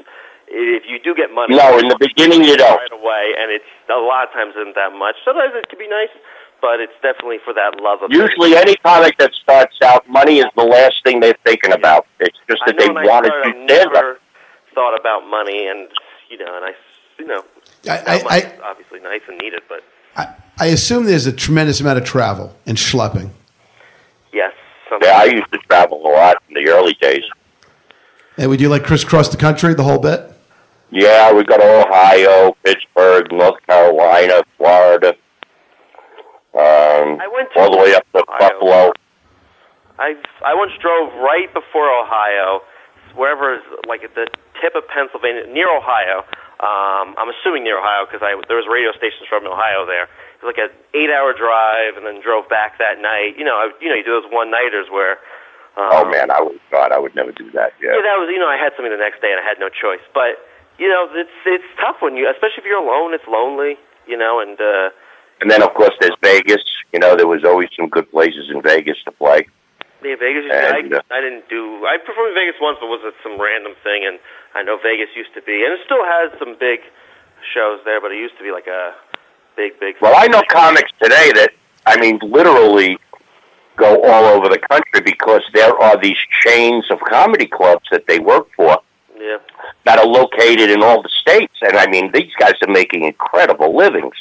if you do get money, No, in the beginning you don't. right away, and it's a lot of times isn't that much. Sometimes it can be nice, but it's definitely for that love of. Usually, any comic that starts out, money is the last thing they're thinking about. It's just that they know when I want to started, do stand up. never thought about money, and you know, and I, you know, I, that I, money's I, obviously nice and needed, but I, I assume there's a tremendous amount of travel and schlepping. yes, something. Yeah, I used to travel a lot in the early days. And would you like crisscross the country the whole bit? Yeah, we go to Ohio, Pittsburgh, North Carolina, Florida, um, I went to all the way up to Ohio. Buffalo. I I once drove right before Ohio, wherever is like at the tip of Pennsylvania, near Ohio. Um, I'm assuming near Ohio because I there was radio stations from Ohio there. It was like an eight-hour drive, and then drove back that night. You know, I, you know, you do those one-nighters where. Um, Oh man, I would God, I would never do that. Yeah, Yeah. that was you know I had something the next day and I had no choice. But you know it's it's tough when you, especially if you're alone. It's lonely, you know, and uh, And then of course there's Vegas. You know, there was always some good places in Vegas to play. Yeah, Vegas. Used And, to, uh, I, I didn't do. I performed in Vegas once, but was it some random thing? And I know Vegas used to be, and it still has some big shows there, but it used to be like a big, big. Well, I know comics today that I mean literally go all over the country because there are these chains of comedy clubs that they work for Yeah, that are located in all the states. And I mean, these guys are making incredible livings.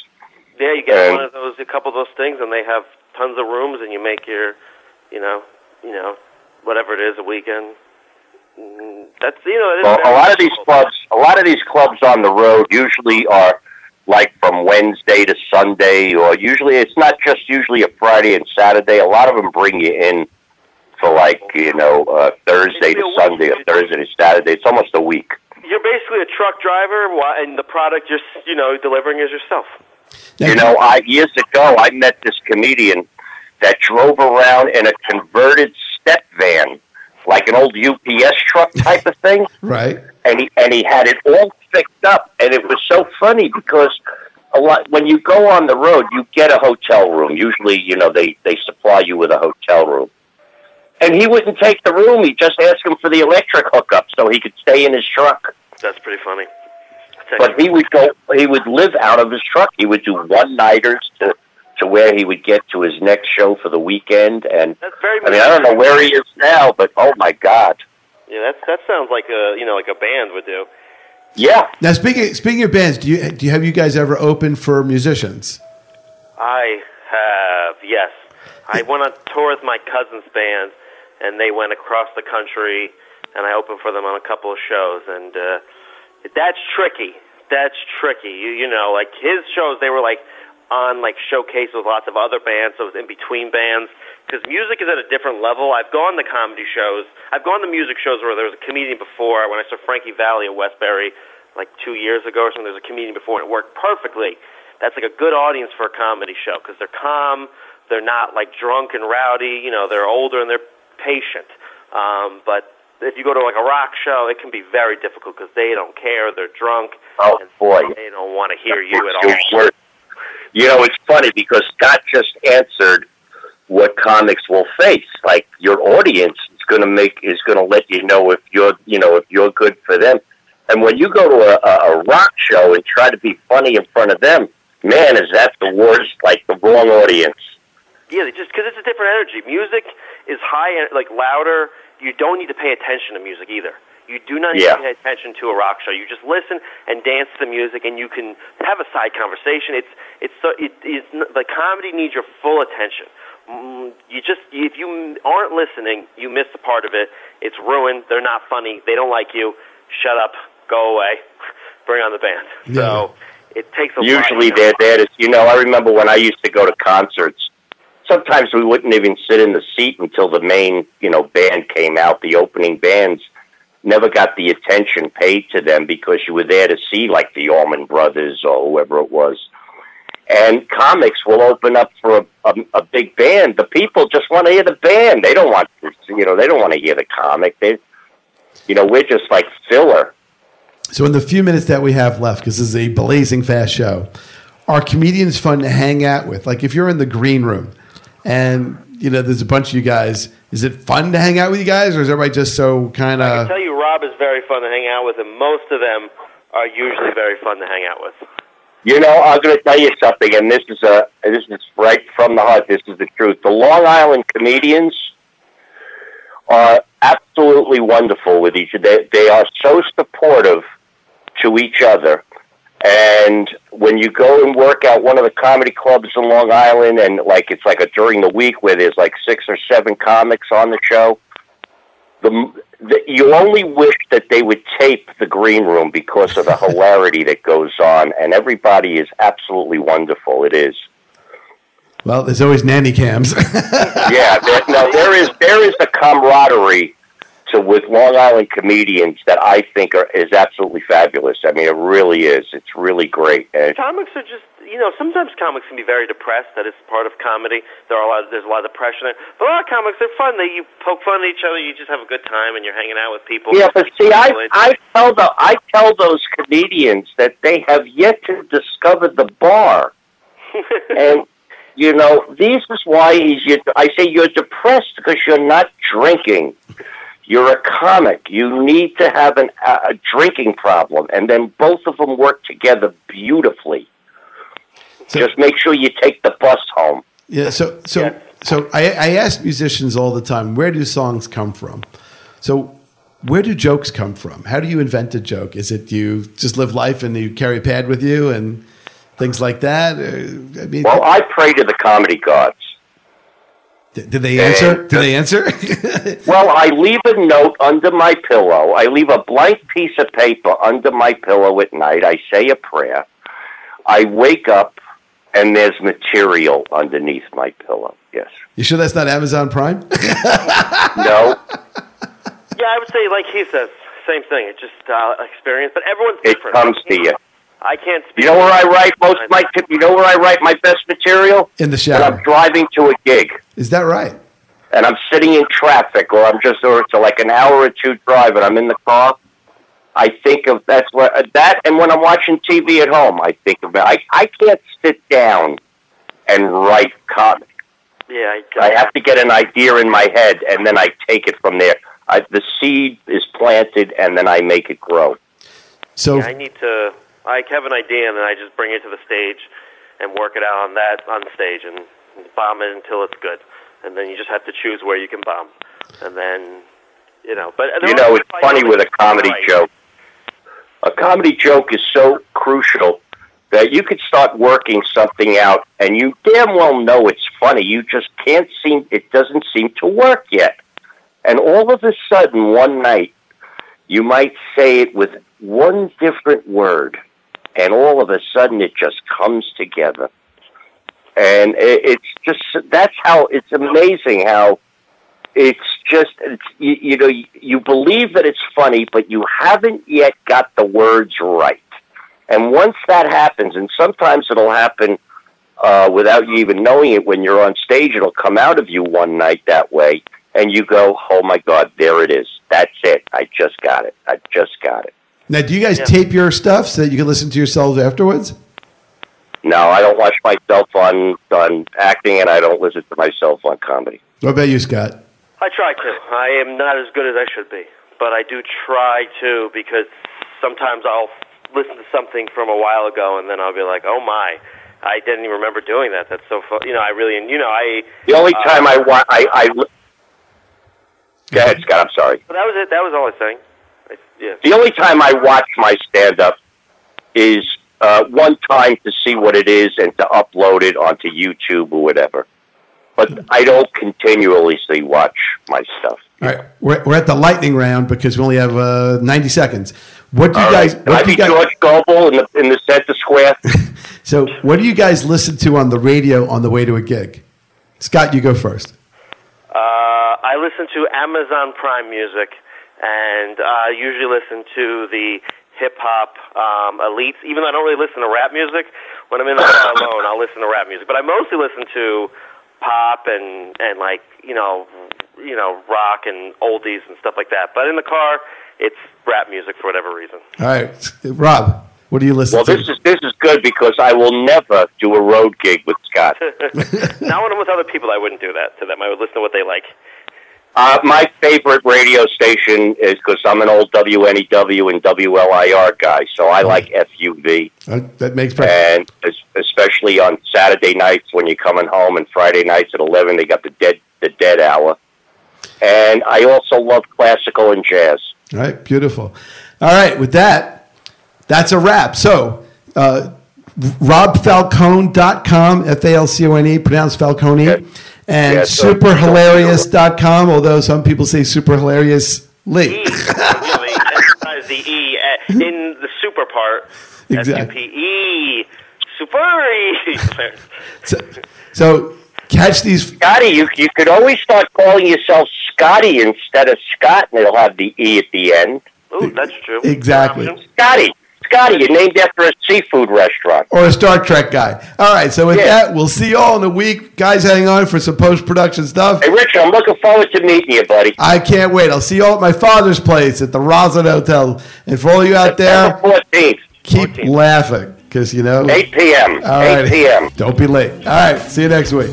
Yeah. You get And- one of those, a couple of those things, and they have tons of rooms, and you make your, you know, you know, whatever it is, a weekend. Mm, That's you know. it is Well, a lot of these clubs, a lot of these clubs on the road usually are like from Wednesday to Sunday, or usually it's not just usually a Friday and Saturday. A lot of them bring you in for like you know uh, Thursday to Sunday, or Thursday to Saturday. It's almost a week. You're basically a truck driver, and the product you're you know delivering is yourself. Now, You know, I years ago I met this comedian that drove around in a converted step van, like an old UPS truck type of thing, right? and he and he had it all fixed up, and it was so funny because a lot when you go on the road, you get a hotel room. Usually, you know, they they supply you with a hotel room. And he wouldn't take the room. He just asked him for the electric hookup so he could stay in his truck. That's pretty funny. That's But he would go. He would live out of his truck. He would do one nighters to to where he would get to his next show for the weekend. And that's very. I mean, I don't know where he is now, but oh my god, Yeah, that that sounds like a you know like a band would do. yeah. Now speaking speaking of bands, do you do you have you guys ever opened for musicians? I have yes. I went on tour with my cousin's band, and they went across the country, and I opened for them on a couple of shows, and uh, that's tricky. That's tricky. You you know, like his shows, they were like on like showcase with lots of other bands, so it was in between bands. Because music is at a different level. I've gone to comedy shows. I've gone to music shows where there was a comedian before. When I saw Frankie Valli at Westbury, like two years ago or something, there was a comedian before, and it worked perfectly. That's like a good audience for a comedy show because they're calm, they're not like drunk and rowdy. You know, they're older and they're patient. Um, but if you go to like a rock show, it can be very difficult because they don't care. They're drunk. Oh and boy, they don't want to hear you at all. word. You know, it's funny because Scott just answered what comics will face. Like your audience is going to make is going to let you know if you're you know if you're good for them. And when you go to a, a, a rock show and try to be funny in front of them, man, is that the worst? Like the wrong audience. Yeah, they just because it's a different energy. Music is high, en- like louder. You don't need to pay attention to music either. You do not need Yeah. to pay attention to a rock show. You just listen and dance to the music, and you can have a side conversation. It's it's so it is the comedy needs your full attention. Mm, You just if you aren't listening, you miss a part of it. It's ruined. They're not funny. They don't like you. Shut up. Go away. Bring on the band. So it takes a Usually lot. they're there to you know. I remember when I used to go to concerts. Sometimes we wouldn't even sit in the seat until the main you know band came out. The opening bands never got the attention paid to them because you were there to see like the Allman Brothers or whoever it was. And comics will open up for a, a, a big band. The people just want to hear the band. They don't want you know, they don't want to hear the comic. They, you know, we're just like filler. So in the few minutes that we have left, because this is a blazing fast show, are comedians fun to hang out with? Like if you're in the green room and you know there's a bunch of you guys, is it fun to hang out with you guys, or is everybody just so kind of? I can tell you, Rob is very fun to hang out with, and most of them are usually very fun to hang out with. You know, I'm going to tell you something, and this is a this is right from the heart. This is the truth. The Long Island comedians are absolutely wonderful with each other. They, they are so supportive to each other. And when you go and work at one of the comedy clubs in Long Island, and like it's like a during the week where there's like six or seven comics on the show, the, the you only wish that they would tape the green room because of the hilarity that goes on, and everybody is absolutely wonderful. It is. Well, there's always nanny cams. yeah, there, no, there is there is a camaraderie to with Long Island comedians that I think are is absolutely fabulous. I mean, it really is. It's really great. And Comics are just, you know, sometimes comics can be very depressed. That is part of comedy. There are a lot, there's a lot of depression there. But a lot of comics, they're fun. They you poke fun at each other. You just have a good time, and you're hanging out with people. yeah, but see, I I tell the I tell those comedians that they have yet to discover the bar. and you know, this is why he's. You, I say you're depressed because you're not drinking. You're a comic. You need to have an, a, drinking problem, and then both of them work together beautifully. Just make sure you take the bus home. Yeah. So so so I, I ask musicians all the time, where do songs come from? So where do jokes come from? How do you invent a joke? Is it you just live life and you carry a pad with you and things like that? Uh, I mean, Well, I pray to the comedy gods. Did they answer? Did they answer? Well, I leave a note under my pillow. I leave a blank piece of paper under my pillow at night. I say a prayer. I wake up and there's material underneath my pillow. Yes. You sure that's not Amazon Prime? No. Yeah, I would say like he says, same thing. It's just uh, experience, but everyone's different. It comes to you. I can't speak. You know where I write most of my you know where I write my best material? In the shower. When I'm driving to a gig Is that right? and I'm sitting in traffic or I'm just or it's like an hour or two drive and I'm in the car. I think of that's what uh, that and when I'm watching TV at home, I think of I I can't sit down and write comic. Yeah, I, I have to get an idea in my head and then I take it from there. I, the seed is planted and then I make it grow. So I need to. I have an idea, and then I just bring it to the stage and work it out on that on stage and bomb it until it's good. And then you just have to choose where you can bomb, and then you know. But You know, it's funny with a comedy joke. A comedy joke is so crucial that you could start working something out and you damn well know it's funny. You just can't seem, it doesn't seem to work yet. And all of a sudden, one night, you might say it with one different word, and all of a sudden it just comes together. And it's just, that's how, it's amazing how it's just it's, you, you know you, believe that it's funny but you haven't yet got the words right. And once that happens and sometimes it'll happen uh, without you even knowing it when you're on stage it'll come out of you one night that way and you go oh my god there it is. That's it. I just got it. I just got it now, do you guys tape your stuff so that you can listen to yourselves afterwards? no i don't watch myself on on acting and i don't listen to myself on comedy What about you, Scott? I try to. I am not as good as I should be, but I do try to because sometimes I'll listen to something from a while ago and then I'll be like, "Oh my, I didn't even remember doing that. That's so fun." You know, I really, you know, I. the only uh, time i wa- i i go ahead scott i'm sorry But that was it. That was all I was saying. I, yeah. The only time I watch my stand up is uh, one time to see what it is and to upload it onto YouTube or whatever. But I don't continuously watch my stuff. All right, we're, we're at the lightning round because we only have uh, 90 seconds. What do you All guys? right. Can I What do be you guys? George Gobel in the, in the center square? So, what do you guys listen to on the radio on the way to a gig? Scott, you go first. Uh, I listen to Amazon Prime Music, and I usually listen to the hip hop um, elites. Even though I don't really listen to rap music, when I'm in the car alone, I'll listen to rap music. But I mostly listen to pop and and like you know you know rock and oldies and stuff like that. But in the car, it's rap music for whatever reason. All right, Rob, what do you listen Well, to? this is this is good because I will never do a road gig with Scott. Not when I'm with other people, I wouldn't do that to them. I would listen to what they like. Uh, my favorite radio station is because I'm an old WNEW and WLIR guy, so I like FUV. Uh, that makes perfect. and especially on Saturday nights when you're coming home, and Friday nights at eleven, they got the dead the dead hour. And I also love classical and jazz. All right, beautiful. All right, with that, that's a wrap. So, uh, robfalcone.com, F A L C O N E, pronounced Falcone, Yeah. And Yeah, so- superhilarious.com, although some people say super hilarious E, really emphasize the E uh, in the super part. Exactly. S-U-P-E. Super E. So, so catch these. Scotty, you you could always start calling yourself Scotty instead of Scott, and it'll have the e at the end. Ooh, that's true. Exactly. Scotty, Scotty, you're named after a seafood restaurant. Or a Star Trek guy. All right, so with Yeah. that, we'll see you all in a week. Guys, hang on for some post production stuff. Hey, Richard, I'm looking forward to meeting you, buddy. I can't wait. I'll see you all at my father's place at the Roslyn Hotel. And for all you out there, 14th, keep 14th. laughing because you know. 8 p.m. All 8 right. p.m. Don't be late. All right. See you next week.